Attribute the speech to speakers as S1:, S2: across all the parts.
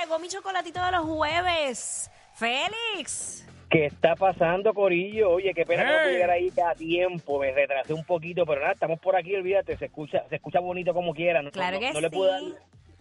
S1: llegó mi chocolatito de los jueves. Félix.
S2: ¿Qué está pasando, Corillo? Oye, qué pena que no
S3: Hey.
S2: pude llegar ahí a tiempo, me retrasé un poquito, pero nada, estamos por aquí, olvídate, se escucha, se escucha bonito como quiera. No,
S1: Claro
S2: no-
S1: que
S2: no le pude dar,
S1: sí.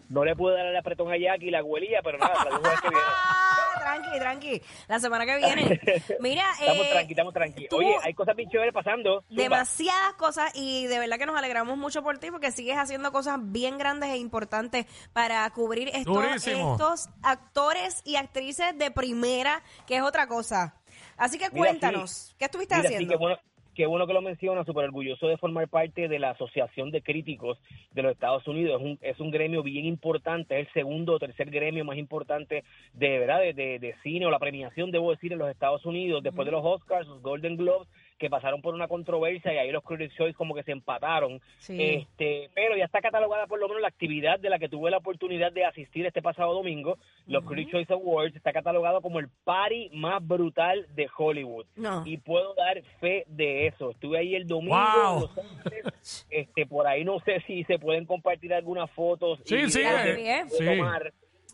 S2: no le pude dar el apretón a Jackie y la abuelilla, pero nada, la jueves que viene.
S1: Tranqui, tranqui. La semana que viene. Mira,
S2: Estamos
S1: eh,
S2: tranqui, estamos tranqui. Oye, hay cosas bien chéveres pasando. Zumba.
S1: demasiadas cosas y de verdad que nos alegramos mucho por ti porque sigues haciendo cosas bien grandes e importantes para cubrir estos,
S3: Durísimo.
S1: estos actores y actrices de primera, que es otra cosa. Así que
S2: Mira,
S1: cuéntanos,
S2: sí.
S1: ¿qué estuviste
S2: Mira, sí,
S1: haciendo?
S2: qué bueno, qué bueno que lo menciona, súper orgulloso de formar parte de la Asociación de Críticos de los Estados Unidos. Es un, es un gremio bien importante, es el segundo o tercer gremio más importante de verdad de, de- de cine o la premiación, debo decir, en los Estados Unidos, después de los Oscars, los Golden Globes, que pasaron por una controversia y ahí los Critics' Choice como que se empataron.
S1: Sí.
S2: Este, pero ya está catalogada por lo menos la actividad de la que tuve la oportunidad de asistir este pasado domingo, los Critics' Choice Awards, está catalogado como el party más brutal de Hollywood.
S1: No.
S2: Y puedo dar fe de eso. Estuve ahí el domingo
S3: Wow.
S2: en Los Ángeles. Este, por ahí no sé si se pueden compartir algunas fotos
S3: Sí,
S2: y
S3: sí,
S2: videos
S1: eh.
S2: de-
S3: sí.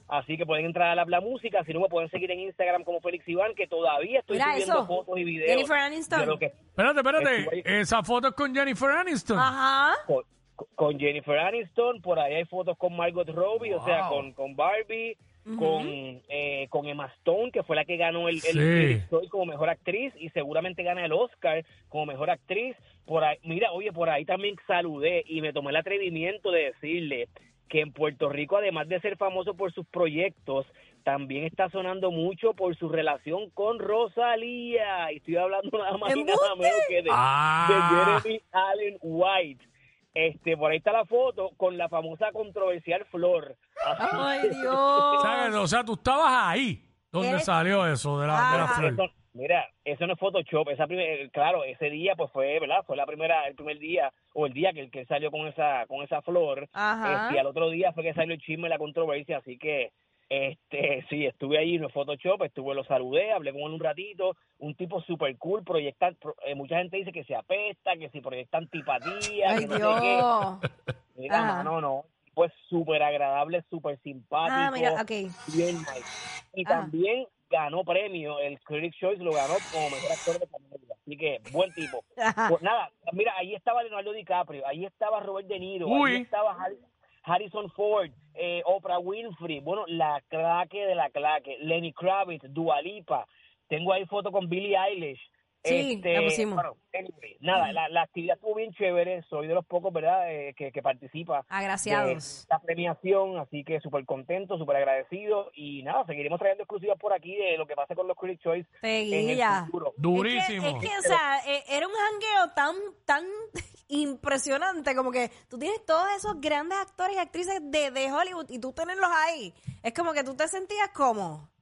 S2: Así que pueden entrar a la, la música, si no me pueden seguir en Instagram como Félix Iván, que todavía estoy
S1: Mira
S2: subiendo
S1: eso.
S2: fotos y videos.
S1: Jennifer Aniston.
S2: de lo que-
S3: Espérate, espérate. Esa foto es con Jennifer Aniston.
S1: Ajá.
S2: con, con Jennifer Aniston, por ahí hay fotos con Margot Robbie, o sea,
S3: Wow.
S2: con, con Barbie, con, eh, con Emma Stone, que fue la que ganó el, el
S3: Sí.
S2: Critics' Choice como mejor actriz y seguramente gana el Oscar como mejor actriz. Por ahí, mira, oye, por ahí también saludé y me tomé el atrevimiento de decirle que en Puerto Rico, además de ser famoso por sus proyectos, también está sonando mucho por su relación con Rosalía. Y estoy hablando nada más y nada menos que de,
S3: Ah.
S2: de Jeremy Allen White. Este, por ahí está la foto con la famosa controversial flor.
S1: Ay, Dios.
S3: o sea, tú estabas ahí donde
S1: Eres-
S3: salió eso de la, de la
S1: Ah.
S3: flor.
S2: Mira, eso no es Photoshop, esa primer- claro, ese día pues fue, ¿verdad? Fue la primera, el primer día o el día que, que salió con esa, con esa flor.
S1: Ajá.
S2: Este, y al otro día fue que salió el chisme la controversia, así que este sí, estuve ahí en el Photoshop, estuve, lo saludé, hablé con él un ratito, un tipo super cool, proyectan, pro- eh, mucha gente dice que se apesta, que si proyecta antipatía,
S1: Ay,
S2: que no sé qué.
S1: Dios.
S2: Mira,
S1: Ajá.
S2: no, no, pues súper agradable, súper simpático.
S1: Ah, mira, ok.
S2: Bien nice. Y
S1: Ajá.
S2: también ganó premio, el Critics' Choice lo ganó como mejor actor de comedia. Así que, buen tipo. Pues nada, mira, ahí estaba Leonardo DiCaprio, ahí estaba Robert De Niro,
S3: Uy.
S2: ahí estaba Har- Harrison Ford, eh, Oprah Winfrey, bueno, la claque de la claque, Lenny Kravitz, Dua Lipa. Tengo ahí foto con Billie Eilish.
S1: Sí, la pusimos.
S2: Bueno, anyway, nada, la, la actividad estuvo bien chévere. Soy de los pocos, ¿verdad?, eh, que, que participa
S1: Agraciados.
S2: de esta premiación. Así que súper contento, súper agradecido. Y nada, seguiremos trayendo exclusivas por aquí de lo que pase con los Critics' Choice en el futuro.
S3: Durísimo.
S1: Es que, es que, o sea, eh, era un jangueo tan, tan impresionante, como que tú tienes todos esos grandes actores y actrices de, de Hollywood y tú tenerlos ahí. Es como que tú te sentías como...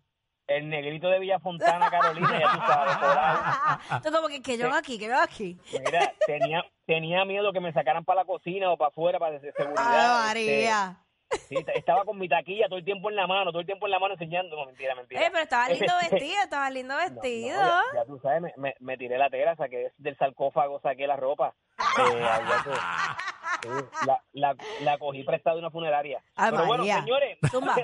S2: El negrito de Villafontana, Carolina, ya tú sabes.
S1: Tú como que, que yo aquí, que yo aquí.
S2: Mira, tenía, tenía miedo que me sacaran para la cocina o para afuera para seguridad. Este,
S1: María.
S2: sí, estaba con mi taquilla todo el tiempo en la mano, todo el tiempo en la mano enseñando. No, mentira, mentira.
S1: Eh, pero estaba lindo
S2: Este,
S1: vestido, estaba lindo
S2: No, no,
S1: vestido.
S2: ya, ya tú sabes, me, me, me tiré la tela, saqué del sarcófago, saqué la ropa. Eh, que- sí, la, la, la cogí prestada de una funeraria.
S1: Ay,
S2: Pero bueno, señores,
S1: Zumba.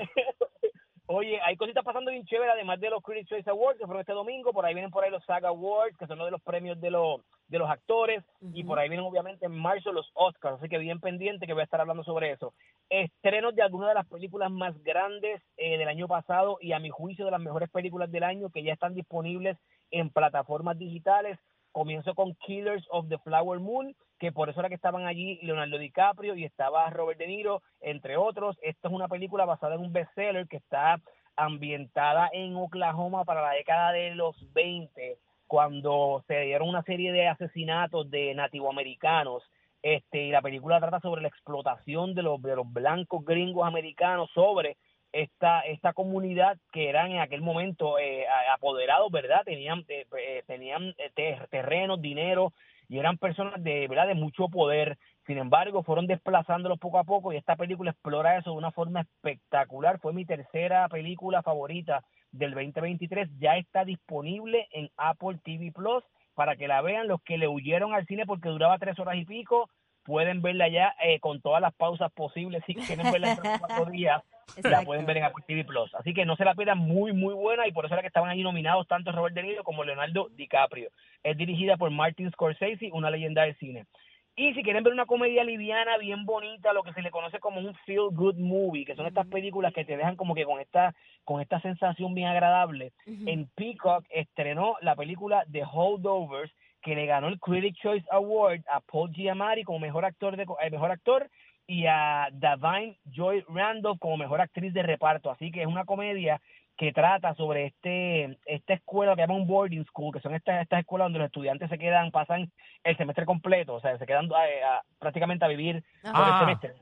S2: Oye, hay cositas pasando bien chéveres, además de los Critics' Choice Awards, que fueron este domingo, por ahí vienen por ahí los SAG Awards, que son uno de los premios de los de los actores, y por ahí vienen obviamente en marzo los Oscars, así que bien pendiente que voy a estar hablando sobre eso. Estrenos de algunas de las películas más grandes eh, del año pasado y a mi juicio de las mejores películas del año que ya están disponibles en plataformas digitales. Comienzo con Killers of the Flower Moon, que por eso era que estaban allí Leonardo DiCaprio y estaba Robert De Niro, entre otros. Esta es una película basada en un bestseller que está ambientada en Oklahoma para la década de los 20, cuando se dieron una serie de asesinatos de nativoamericanos. Este, y la película trata sobre la explotación de los, de los blancos gringos americanos sobre esta esta comunidad que eran en aquel momento eh, apoderados, ¿verdad? Tenían eh, eh, tenían eh, ter- terrenos, dinero y eran personas de verdad de mucho poder. Sin embargo, fueron desplazándolos poco a poco y esta película explora eso de una forma espectacular. Fue mi tercera película favorita del 2023. Ya está disponible en Apple TV Plus para que la vean los que le huyeron al cine porque duraba tres horas y pico. Pueden verla ya eh, con todas las pausas posibles. Si quieren verla en cuatro días, la pueden ver en Apple TV Plus. Así que no se la pierdan, muy, muy buena. Y por eso era que estaban ahí nominados tanto Robert De Niro como Leonardo DiCaprio. Es dirigida por Martin Scorsese, una leyenda del cine. Y si quieren ver una comedia liviana, bien bonita, lo que se le conoce como un feel good movie, que son estas películas que te dejan como que con esta con esta sensación bien agradable. En Peacock estrenó la película The Holdovers, que le ganó el Critic Choice Award a Paul Giamatti como mejor actor de eh, mejor actor y a Davine Joy Randolph como mejor actriz de reparto. Así que es una comedia que trata sobre este esta escuela que llama un boarding school, que son estas estas escuelas donde los estudiantes se quedan, pasan el semestre completo, o sea, se quedan eh, a- prácticamente a vivir todo el
S3: Ah.
S2: semestre.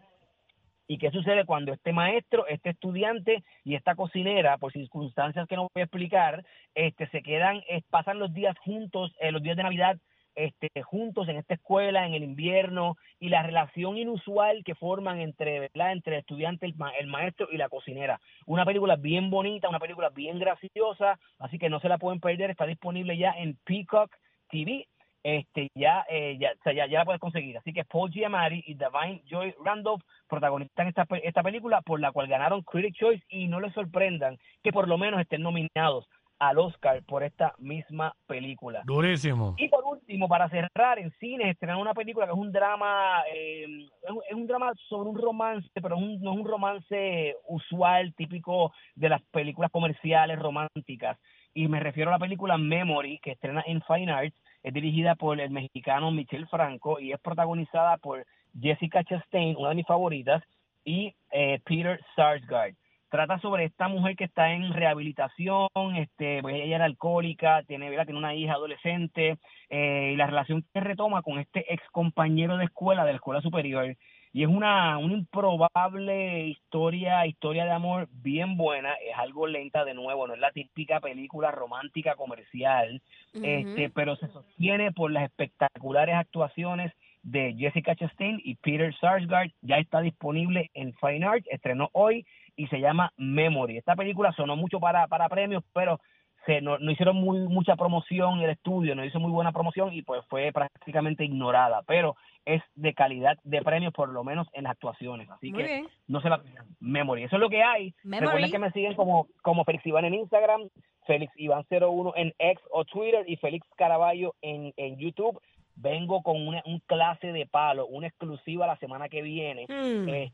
S2: ¿Y qué sucede cuando este maestro, este estudiante y esta cocinera, por circunstancias que no voy a explicar, este, se quedan, eh, pasan los días juntos, eh, los días de Navidad, este, juntos en esta escuela, en el invierno, y la relación inusual que forman entre, ¿verdad? entre el estudiante, el, ma- el maestro y la cocinera. Una película bien bonita, una película bien graciosa, así que no se la pueden perder, está disponible ya en Peacock TV este ya eh, ya, o sea, ya ya la puedes conseguir así que Paul Giamatti y Divine Joy Randolph protagonizan esta esta película por la cual ganaron Critic Choice y no les sorprendan que por lo menos estén nominados al Oscar por esta misma película
S3: Durísimo.
S2: y por último, para cerrar, en cines estrenaron una película que es un drama, eh, es un- es un drama sobre un romance, pero es un- no es un romance usual, típico de las películas comerciales románticas. Y me refiero a la película Memory, que estrena en Fine Arts, es dirigida por el mexicano Michel Franco y es protagonizada por Jessica Chastain, una de mis favoritas, y eh, Peter Sarsgaard trata sobre esta mujer que está en rehabilitación, este, pues ella era alcohólica, tiene, ¿verdad? tiene una hija adolescente, eh, y la relación que retoma con este ex compañero de escuela, de la escuela superior, y es una, una improbable historia, historia de amor bien buena, es algo lenta de nuevo, no es la típica película romántica comercial, este, pero se sostiene por las espectaculares actuaciones de Jessica Chastain y Peter Sarsgaard, ya está disponible en Fine Arts, estrenó hoy y se llama Memory. Esta película sonó mucho para, para premios, pero se, no, no hicieron muy, mucha promoción en el estudio, no hizo muy buena promoción y pues fue prácticamente ignorada, pero es de calidad de premios por lo menos en las actuaciones, así
S1: Muy
S2: que
S1: bien.
S2: no se la. Memory, eso es lo que hay.
S1: Memory.
S2: Recuerden que me siguen como, como Félix Iván en Instagram, Félix Iván01 en X o Twitter y Félix Caraballo en, en YouTube. Vengo con una, un clase de palo, una exclusiva la semana que viene.
S1: Mm.
S2: Este,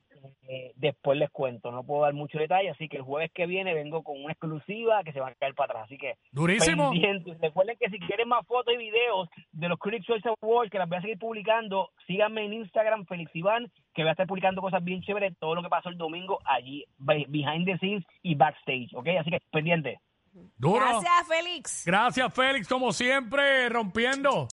S2: eh, después les cuento, no puedo dar mucho detalle, así que el jueves que viene vengo con una exclusiva que se va a caer para atrás. Así que
S3: Durísimo.
S2: pendientes. Recuerden que si quieren más fotos y videos de los Critics Choice Awards, que las voy a seguir publicando, síganme en Instagram, Félix Iván, que voy a estar publicando cosas bien chéveres, todo lo que pasó el domingo allí, be- behind the scenes y backstage, ¿ok? Así que pendiente.
S3: Duro.
S1: Gracias, Félix.
S3: Gracias, Félix, como siempre, rompiendo.